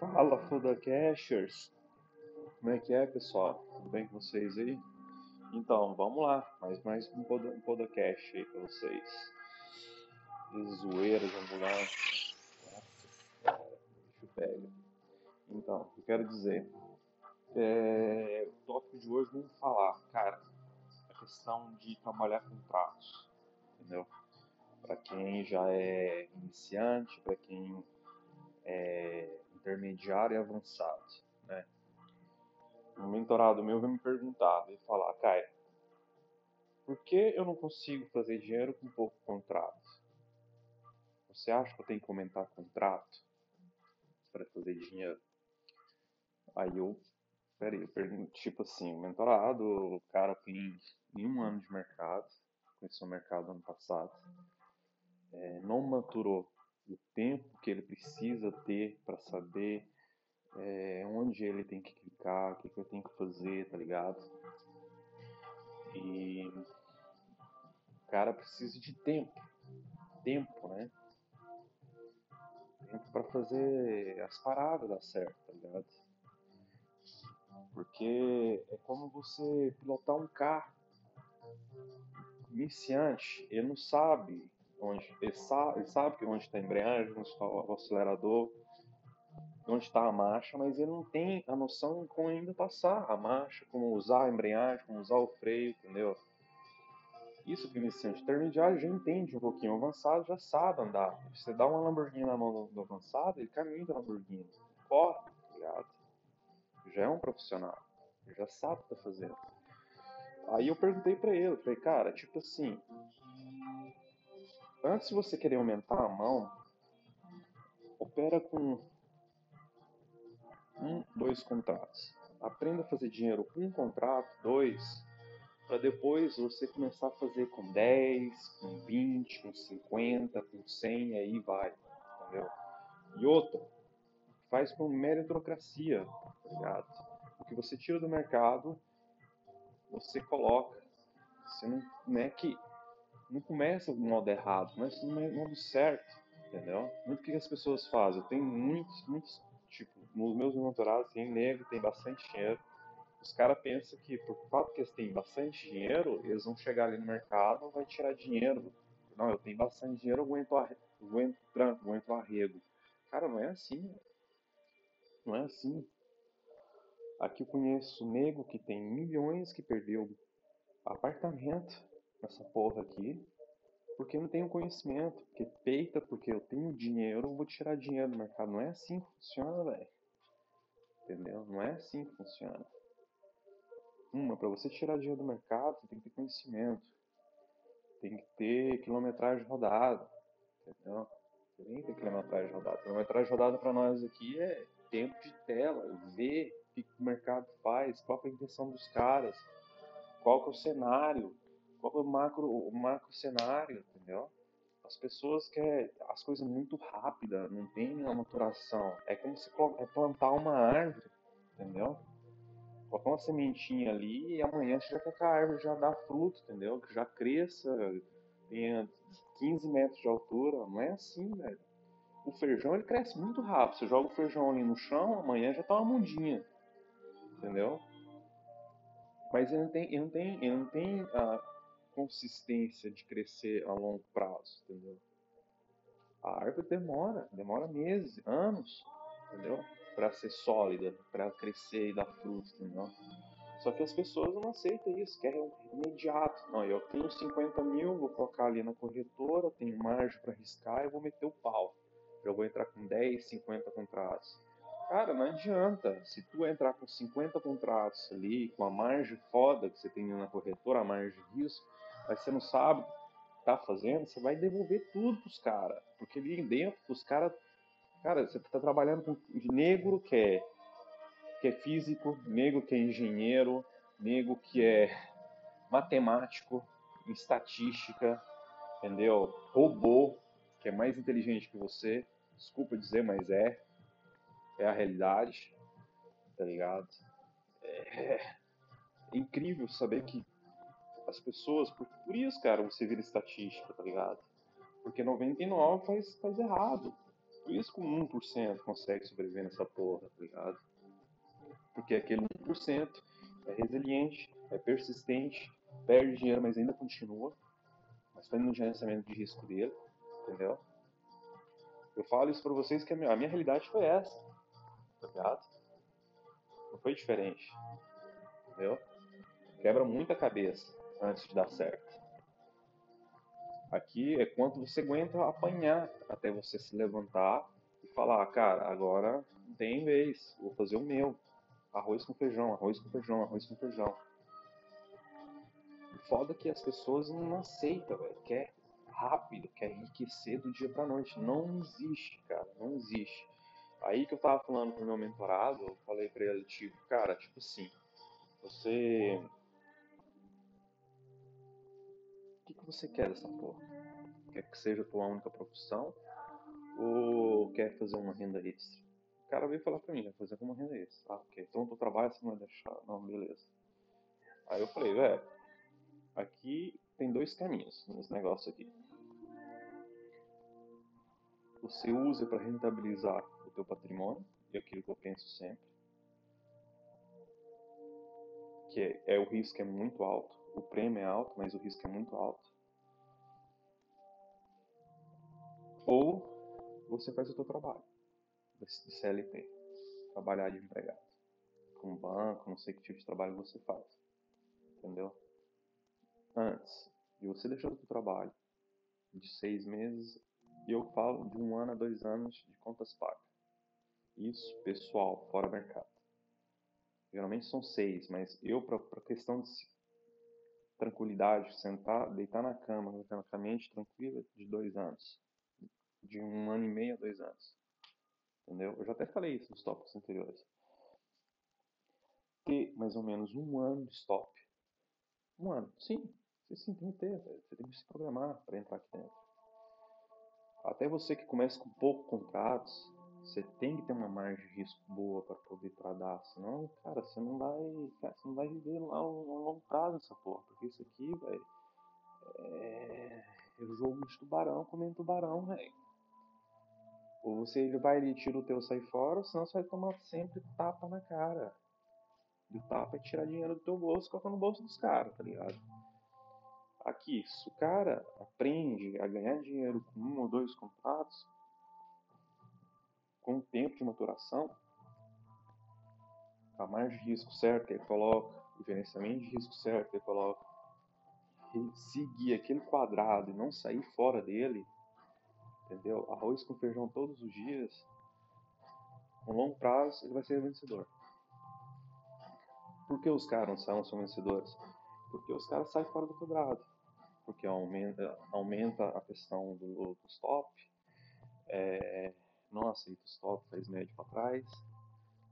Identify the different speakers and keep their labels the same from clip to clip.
Speaker 1: Fala, Foda Cashers! Como é que é, pessoal? Tudo bem com vocês aí? Então, vamos lá, mais, mais um, pod podcast aí pra vocês. De zoeira de ambulante. Nossa, bicho pega. Então, eu quero dizer? É, o tópico de hoje vamos falar, cara, a questão de trabalhar contratos, entendeu? Para quem já é iniciante, para quem é intermediário e avançado, né? Um mentorado meu veio me perguntar, veio falar, Caio, por que eu não consigo fazer dinheiro com pouco contrato? Você acha que eu tenho que aumentar contrato para fazer dinheiro? Aí eu, peraí, eu pergunto, tipo assim, mentorado, o cara tem um ano de mercado, conheceu o mercado ano passado, é, não maturou o tempo que ele precisa ter para saber é, onde ele tem que clicar, o que, que eu tenho que fazer, tá ligado? E o cara precisa de tempo, tempo, né? Tempo para fazer as paradas dar certo, tá ligado? Porque é como você pilotar um carro. Iniciante, ele não sabe onde ele sabe, ele sabe onde está a embreagem, onde está o acelerador, onde está a marcha, mas ele não tem a noção de como ainda passar a marcha, como usar a embreagem, como usar o freio, entendeu? Isso que o iniciante intermediário já entende um pouquinho, o avançado já sabe andar. Você dá uma Lamborghini na mão do, avançado, ele caminha da Lamborghini, corre, tá ligado? Já é um profissional, já sabe o que tá fazendo. Aí eu perguntei para ele, falei, cara, tipo assim, antes de você querer aumentar a mão, opera com um, dois contratos. Aprenda a fazer dinheiro com um contrato, dois, para depois você começar a fazer com 10, com 20, com 50, com 100, aí vai, entendeu? E outra, faz com meritocracia, tá ligado? O que você tira do mercado, você coloca. Você não, não é que não começa do modo errado, começa do modo certo, entendeu? Muito que as pessoas fazem. Tenho muitos, muitos, tipo, nos meus mentorados tem negro, tem bastante dinheiro. Os caras pensam que por fato que eles têm bastante dinheiro, eles vão chegar ali no mercado vai tirar dinheiro. Não, eu tenho bastante dinheiro, eu aguento, aguento tranco, aguento arrego. Cara, não é assim. Não é assim. Aqui eu conheço nego que tem milhões que perdeu apartamento nessa porra aqui, porque eu não tenho conhecimento, porque peita, porque eu tenho dinheiro, eu vou tirar dinheiro do mercado. Não é assim que funciona, velho. Entendeu? Não é assim que funciona. Uma, para você tirar dinheiro do mercado, você tem que ter conhecimento. Tem que ter quilometragem rodada. Entendeu? Tem que ter quilometragem rodada. Quilometragem rodada para nós aqui é tempo de tela, ver o que o mercado faz, qual é a intenção dos caras, qual é o cenário, o macro, o macro cenário, entendeu? As pessoas querem as coisas muito rápidas, não tem a maturação. É como se é plantar uma árvore, entendeu? Colocar uma sementinha ali e amanhã você já quer que a árvore já dá fruto, entendeu? Que já cresça, tenha 15 metros de altura. Não é assim, velho. O feijão ele cresce muito rápido. Você joga o feijão ali no chão, amanhã já tá uma mundinha. Entendeu? Mas ele não tem, ele não tem, ele não tem a, consistência de crescer a longo prazo, entendeu? A árvore demora, demora meses, anos, entendeu? Para ser sólida, para crescer e dar frutos, entendeu? Só que as pessoas não aceitam isso, querem imediato. Não, eu tenho 50 mil, vou colocar ali na corretora, tenho margem para arriscar, eu vou meter o pau. Eu vou entrar com 10, 50 contratos. Cara, não adianta. Se tu entrar com 50 contratos ali, com a margem foda que você tem na corretora, a margem de risco, mas você não sabe o que tá fazendo, você vai devolver tudo pros caras. Porque ali dentro, os caras. Cara, você tá trabalhando com negro que é, que é físico, negro que é engenheiro, negro que é matemático, estatística, entendeu? Robô, que é mais inteligente que você. Desculpa dizer, mas é. É a realidade. Tá ligado? É, é incrível saber que as pessoas, por, por isso, cara, você vira estatística, tá ligado? Porque 99 faz, faz errado. Por isso que o 1% consegue sobreviver nessa porra, tá ligado? Porque aquele 1% é resiliente, é persistente, perde dinheiro, mas ainda continua. Mas foi no gerenciamento de risco dele, entendeu? Eu falo isso pra vocês que a minha, a minha realidade foi essa, tá ligado? Não foi diferente, entendeu? Quebra muita cabeça antes de dar certo. Aqui é quanto você aguenta apanhar até você se levantar e falar, cara, agora não tem vez, vou fazer o meu. Arroz com feijão, arroz com feijão, arroz com feijão. Foda que as pessoas não aceitam, velho. Quer rápido, quer enriquecer do dia pra noite. Não existe, cara, não existe. Aí que eu tava falando pro meu mentorado, eu falei pra ele, tipo, cara, tipo assim, você você quer dessa porra? Quer que seja a tua única profissão? Ou quer fazer uma renda extra? O cara veio falar pra mim, quer fazer uma renda extra. Ah, ok. Então tu trabalho você não vai deixar. Não, beleza. Aí eu falei, velho, aqui tem dois caminhos nesse negócio aqui. Você usa para rentabilizar o teu patrimônio, e aquilo que eu penso sempre, que é, é o risco é muito alto, o prêmio é alto, mas o risco é muito alto. Ou você faz o seu trabalho de CLT, trabalhar de empregado, com banco, não sei que tipo de trabalho você faz, entendeu? Antes de você deixar o seu trabalho de seis meses, eu falo de um ano a dois anos de contas pagas. Isso, pessoal, fora mercado. Geralmente são seis, mas eu, para questão de tranquilidade, sentar, deitar na cama, com a mente tranquila, de dois anos. De um ano e meio a dois anos. Entendeu? Eu já até falei isso nos tópicos anteriores. Ter mais ou menos um ano de stop. Um ano, sim. Você sim tem que ter, você tem que se programar para entrar aqui dentro. Até você que começa com poucos contratos, você tem que ter uma margem de risco boa para poder tradar, senão, cara, você não vai, cara, você não vai viver lá um longo prazo essa porra, porque isso aqui, velho, é, é jogo de tubarão comendo tubarão, velho. Ou você ele vai e tira o teu sai fora, senão você vai tomar sempre tapa na cara. E o tapa é tirar dinheiro do teu bolso e colocar no bolso dos caras, tá ligado? Aqui, se o cara aprende a ganhar dinheiro com um ou dois contratos, com o tempo de maturação, a margem de risco certa ele coloca, o gerenciamento de risco certo ele coloca, e seguir aquele quadrado e não sair fora dele, entendeu? Arroz com feijão todos os dias, no longo prazo ele vai ser vencedor. Por que os caras não são vencedores? Porque os caras saem fora do quadrado. Porque aumenta, aumenta a questão do, do stop, é, não aceita stop, faz médio para trás.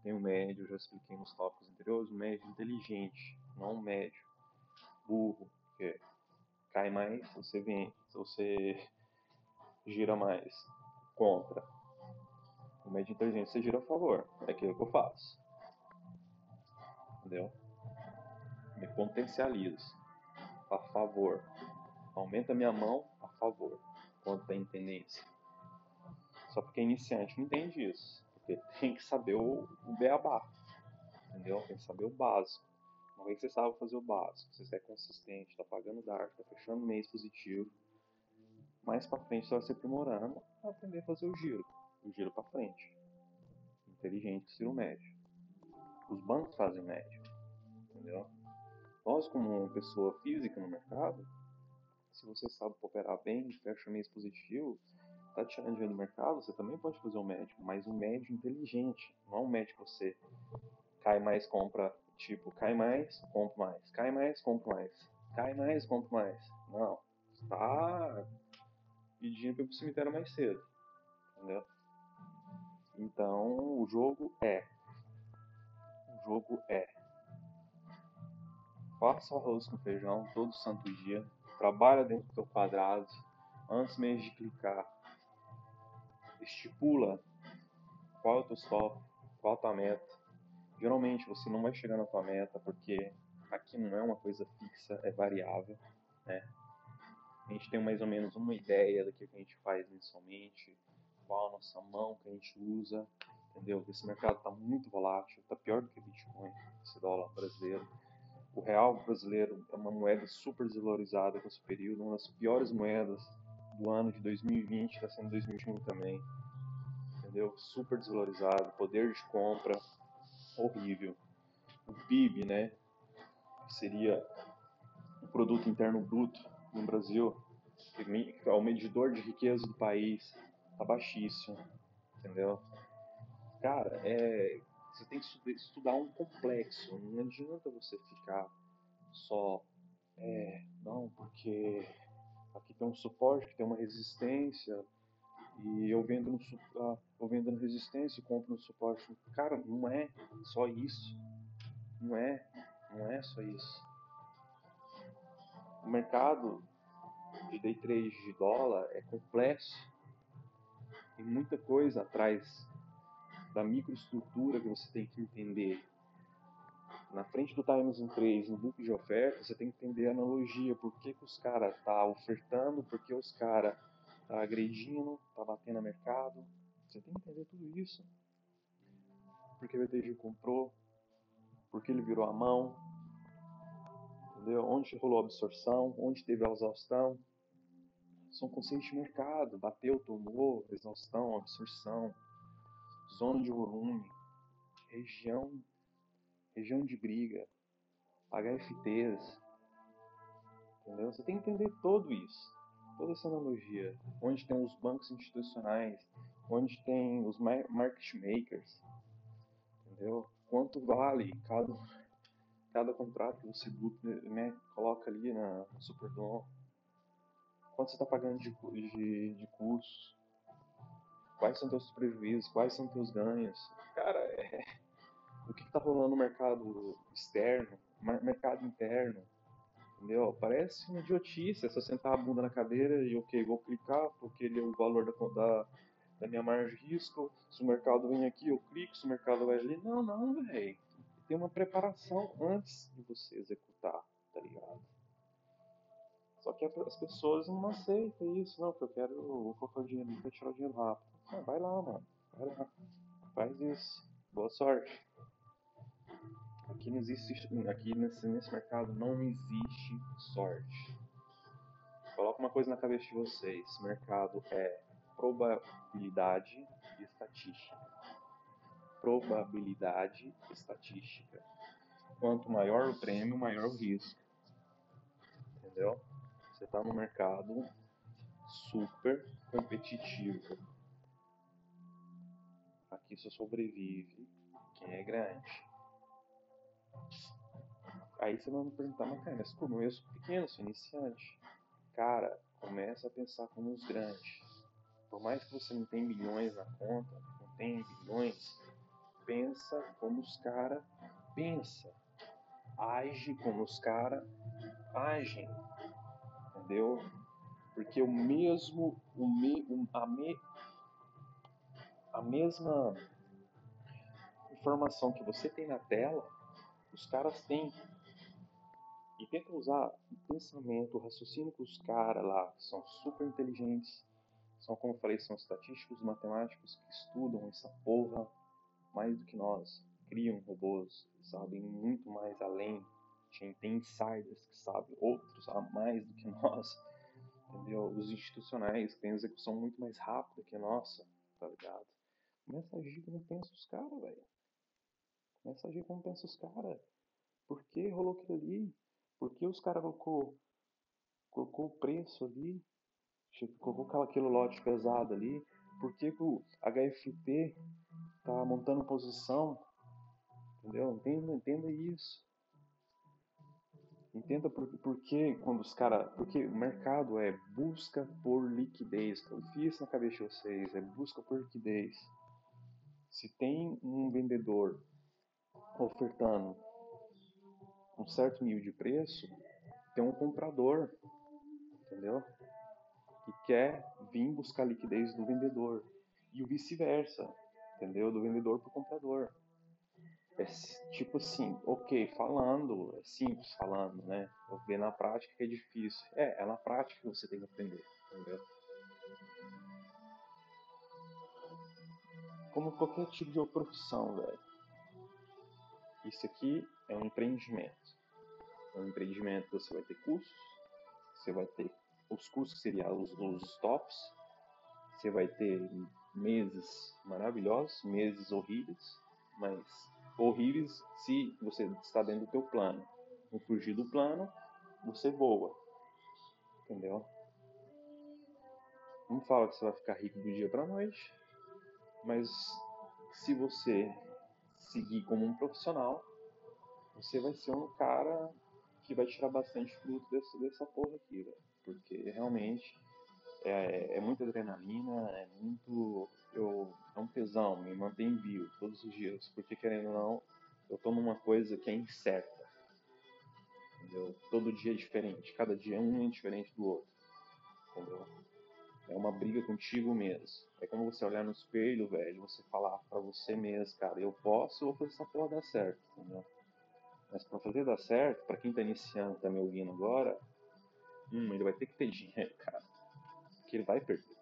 Speaker 1: Tem o médio, já expliquei nos tópicos anteriores, o médio inteligente, não o médio burro, que cai mais, você vem, você gira mais contra. O médio inteligente você gira a favor, é aquilo que eu faço. Entendeu? Me potencializo a favor. Aumenta minha mão a favor, quando tem tendência. Só porque iniciante não entende isso. Porque tem que saber o, beabá. Entendeu? Tem que saber o básico. Uma vez que você sabe fazer o básico, você é consistente, está pagando DARF, está fechando mês positivo, mais para frente você vai se aprimorando para aprender a fazer o giro. O giro para frente. Inteligente que o médio. Os bancos fazem médio. Entendeu? Nós, como pessoa física no mercado, se você sabe operar bem, fecha mês positivo, está tirando dinheiro do mercado, você também pode fazer um médico, mas um médico inteligente, não é um médico que você cai mais, compra, tipo, cai mais, compra mais, cai mais, compra mais, cai mais, compra mais. Não, está pedindo para ir pro cemitério mais cedo, entendeu? Então, o jogo é, o jogo é, faça arroz com feijão todo santo dia, trabalha dentro do teu quadrado, antes mesmo de clicar, estipula qual é o teu stop, qual a tua meta. Geralmente você não vai chegar na tua meta porque aqui não é uma coisa fixa, é variável, né? A gente tem mais ou menos uma ideia do que a gente faz mensalmente, qual a nossa mão que a gente usa, entendeu? Esse mercado está muito volátil, está pior do que Bitcoin, esse dólar brasileiro. O real brasileiro é uma moeda super desvalorizada nesse período, uma das piores moedas do ano de 2020, está sendo 2021 também, entendeu? Super desvalorizado, poder de compra horrível. O PIB, né, que seria o produto interno bruto no Brasil, é o medidor de riqueza do país, tá baixíssimo, entendeu? Cara, é, você tem que estudar um complexo. Não adianta você ficar só, é, não, porque aqui tem um suporte, que tem uma resistência, e eu vendo no, ah, eu vendo no resistência compro no suporte. Cara, não é só isso. Não é, não é só isso. O mercado de day trade de dólar é complexo. Tem muita coisa atrás da microestrutura que você tem que entender. Na frente do Times in 3, no book de oferta, você tem que entender a analogia, por que, que os caras tá ofertando, por que os caras tá agredindo, tá batendo no mercado. Você tem que entender tudo isso. Por que o ETG comprou, por que ele virou a mão, Onde rolou a absorção, onde teve a exaustão. São conceitos de mercado, bateu, tomou, exaustão, absorção, zona de volume, região, região de briga, HFTs, entendeu? Você tem que entender tudo isso, toda essa analogia, onde tem os bancos institucionais, onde tem os market makers, entendeu? Quanto vale cada cada contrato que você né, coloca ali na Superdom, quanto você está pagando de, de, de custos, quais são teus prejuízos, quais são teus ganhos. Cara, é, o que está rolando no mercado externo, mercado interno, entendeu? Parece uma idiotice, é só sentar a bunda na cadeira e ok, vou clicar porque ele é o valor da, da, da minha margem de risco, se o mercado vem aqui eu clico, se o mercado vai ali, não, não, velho ter uma preparação antes de você executar, tá ligado? Só que as pessoas não aceitam isso, não, porque eu quero, vou colocar o dinheiro, quero tirar dinheiro rápido. Vai lá, mano, vai lá, faz isso, boa sorte. Aqui não existe, aqui nesse, nesse mercado não existe sorte. Coloca uma coisa na cabeça de vocês, mercado é probabilidade e estatística probabilidade estatística. Quanto maior o prêmio, maior o risco. Entendeu? Você está no mercado super competitivo. Aqui só sobrevive quem é grande. Aí você vai me perguntar, mas cara, mas como eu sou pequeno, sou iniciante. Cara, começa a pensar como os grandes. Por mais que você não tenha milhões na conta, não tenha bilhões, pensa como os caras pensa, age como os caras agem, entendeu? Porque o mesmo, o me, a, me, a mesma informação que você tem na tela, os caras têm. E tenta usar o pensamento, o raciocínio que os caras lá são super inteligentes, são, como eu falei, são estatísticos, matemáticos que estudam essa porra mais do que nós, criam robôs, sabem muito mais além. Tem insiders que sabem outros a mais do que nós, entendeu? Os institucionais têm execução muito mais rápida que a nossa, tá ligado? Começa a agir como pensa os caras, velho. Começa a agir como pensa os caras. Por que rolou aquilo ali? Por que os caras colocou, colocou o preço ali? Colocou aquele lote pesado ali? Por que o HFT tá montando posição, entendeu? Entenda, entenda isso. Entenda por, por que quando os caras. Porque o mercado é busca por liquidez. Confia isso na cabeça de vocês. É busca por liquidez. Se tem um vendedor ofertando um certo nível de preço, tem um comprador, entendeu? Que quer vir buscar liquidez do vendedor. E o vice-versa entendeu? Do vendedor para o comprador. É tipo assim, ok, falando, é simples falando, né? Ver na prática que é difícil. É, é na prática que você tem que aprender, entendeu? como qualquer tipo de profissão, velho. Isso aqui é um empreendimento. É um empreendimento você vai ter custos, você vai ter os custos seriam os, os stops, você vai ter meses maravilhosos, meses horríveis, mas horríveis se você está dentro do teu plano. Não fugir do plano, você voa. Entendeu? Não fala que você vai ficar rico do dia para noite, mas se você seguir como um profissional, você vai ser um cara que vai tirar bastante fruto dessa, dessa porra aqui, velho. Porque realmente é, é muita adrenalina, é muito. Eu, é um tesão, me mantém vivo todos os dias. Porque querendo ou não, eu tô numa coisa que é incerta. Entendeu? Todo dia é diferente, cada dia um é diferente do outro. Entendeu? É uma briga contigo mesmo. É como você olhar no espelho, velho, você falar para você mesmo, cara, eu posso, vou fazer essa porra dar certo, entendeu? Mas para fazer dar certo, para quem tá iniciando, tá me ouvindo agora, hum, ele vai ter que ter dinheiro, cara. Porque ele vai perder.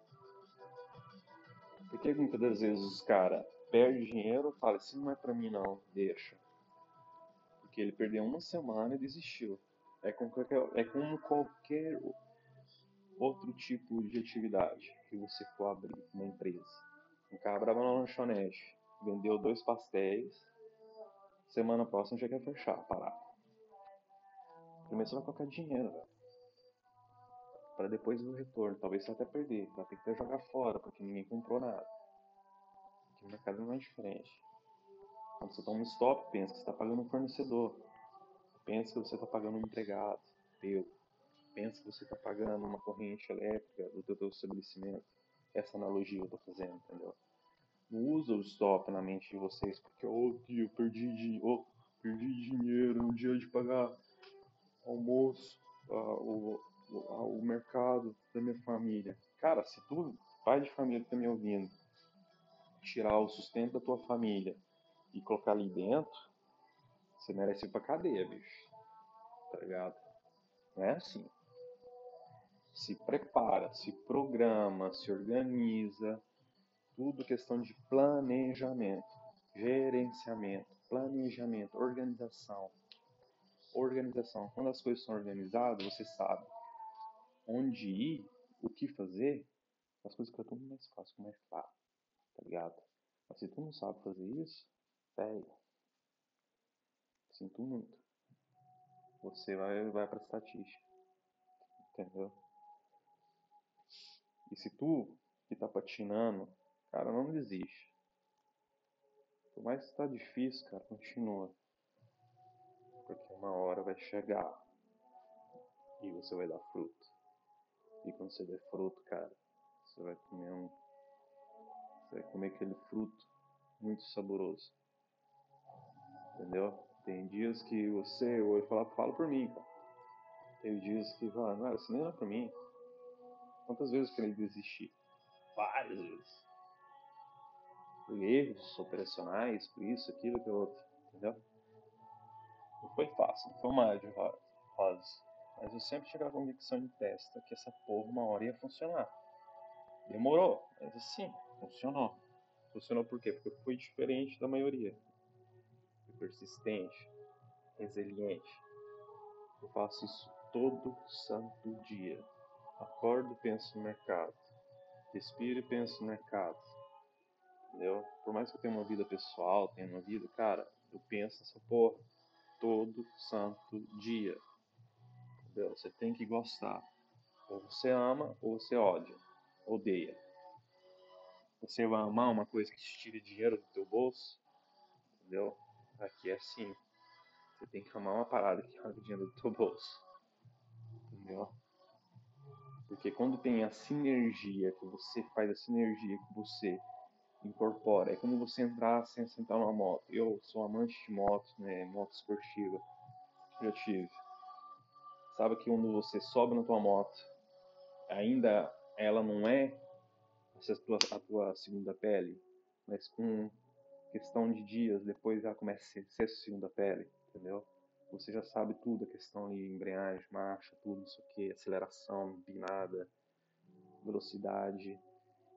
Speaker 1: Porque muitas das vezes os caras perdem dinheiro e falam, isso não é pra mim não, deixa. Porque ele perdeu uma semana e desistiu. É como qualquer, é como qualquer outro tipo de atividade que você for abrir uma empresa. Um cara abre uma lanchonete, vendeu dois pastéis, semana próxima já quer fechar, parar. Primeiro você vai colocar dinheiro, velho. Para depois o retorno. Talvez você até perder. Vai ter que até jogar fora, porque ninguém comprou nada. Porque o mercado não é diferente. Quando você toma um stop, pensa que você está pagando um fornecedor. Pensa que você está pagando um empregado. Teu pensa que você está pagando uma corrente elétrica do teu, teu estabelecimento. Essa analogia eu estou fazendo, entendeu? Não usa o stop na mente de vocês, porque, oh, eu perdi, de, oh, perdi dinheiro no dia de pagar almoço, uh, o, o, mercado da minha família. Cara, se tu, pai de família que tá me ouvindo, tirar o sustento da tua família e colocar ali dentro, você merece ir pra cadeia, bicho. Tá ligado? Não é assim se prepara, se programa, se organiza, tudo questão de planejamento, gerenciamento, planejamento, organização. Organização. Quando as coisas são organizadas, você sabe onde ir, o que fazer, as coisas ficam tudo mais fácil, mais claro, tá ligado? Mas se tu não sabe fazer isso, velho, sinto muito. Você vai, vai pra estatística, entendeu? E se tu que tá patinando, cara, não desiste. Por mais que tá difícil, cara, continua. Porque uma hora vai chegar e você vai dar fruto. E quando você der fruto, cara, você vai comer um. Você vai comer aquele fruto muito saboroso. Entendeu? Tem dias que você, eu vou falar, fala por mim, cara. Tem dias que fala, não, isso nem é pra mim. Quantas vezes eu queria desistir? Várias vezes. Por erros operacionais, por isso, aquilo, aquilo outro. Entendeu? Não foi fácil, não foi uma de rosa. Mas eu sempre tive a convicção de testa que essa porra uma hora ia funcionar. Demorou, mas assim, funcionou. Funcionou por quê? Porque eu fui diferente da maioria. Fui persistente, resiliente. Eu faço isso todo santo dia. Acordo e penso no mercado. Respiro e penso no mercado. Entendeu? Por mais que eu tenha uma vida pessoal, tenha uma vida, cara, eu penso nessa porra todo santo dia. Você tem que gostar. Ou você ama ou você odia. Odeia. Você vai amar uma coisa que te tire dinheiro do teu bolso? Entendeu? Aqui é assim. Você tem que amar uma parada que arranca dinheiro do teu bolso. Entendeu? Porque quando tem a sinergia, que você faz a sinergia que você incorpora, é como você entrar sem sentar numa moto. Eu sou amante de motos, né, moto esportiva, já tive. Sabe que quando você sobe na tua moto, ainda ela não é a tua, a tua segunda pele, mas com questão de dias depois ela começa a ser, a segunda pele, entendeu? você já sabe tudo, a questão de embreagem, marcha, tudo isso aqui, aceleração, empinada, velocidade.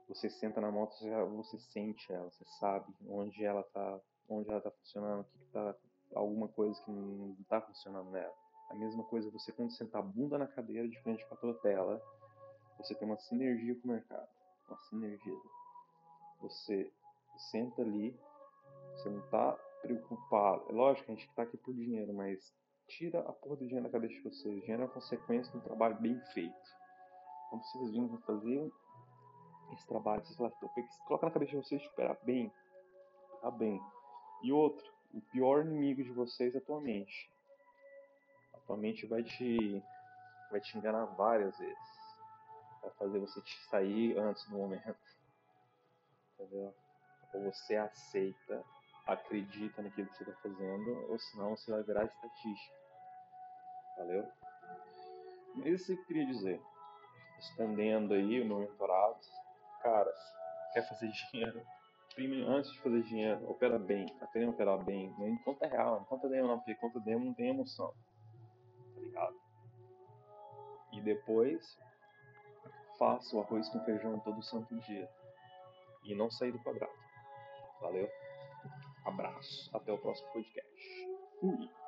Speaker 1: Você senta na moto, você sente ela, você sabe onde ela tá, onde ela tá funcionando, o que, que tá, alguma coisa que não tá funcionando nela. A mesma coisa você quando sentar a bunda na cadeira de frente para a tua tela, você tem uma sinergia com o mercado, uma sinergia. Você senta ali, você não tá preocupado. É lógico que a gente está aqui por dinheiro, mas tira a porra do dinheiro da cabeça de vocês. Dinheiro é consequência de um trabalho bem feito. Quando vocês vêm fazer esse trabalho, vocês coloca na cabeça de vocês esperar bem. Tá bem. E outro, o pior inimigo de vocês é a tua mente. A tua mente vai te, vai te enganar várias vezes. Vai fazer você te sair antes do momento. Entendeu? Ou você aceita, acredita naquilo que você está fazendo, ou senão você vai virar estatística. Valeu? Mas isso que eu queria dizer. Respondendo aí o meu mentorado, cara, quer fazer dinheiro? Primeiro, antes de fazer dinheiro, opera bem, aprenda a operar bem. Não em conta real, não conta demo não, porque conta demo não tem emoção. Tá ligado? E depois, faça o arroz com feijão todo santo dia. E não sair do quadrado. Valeu? Abraço. Até o próximo podcast. Fui.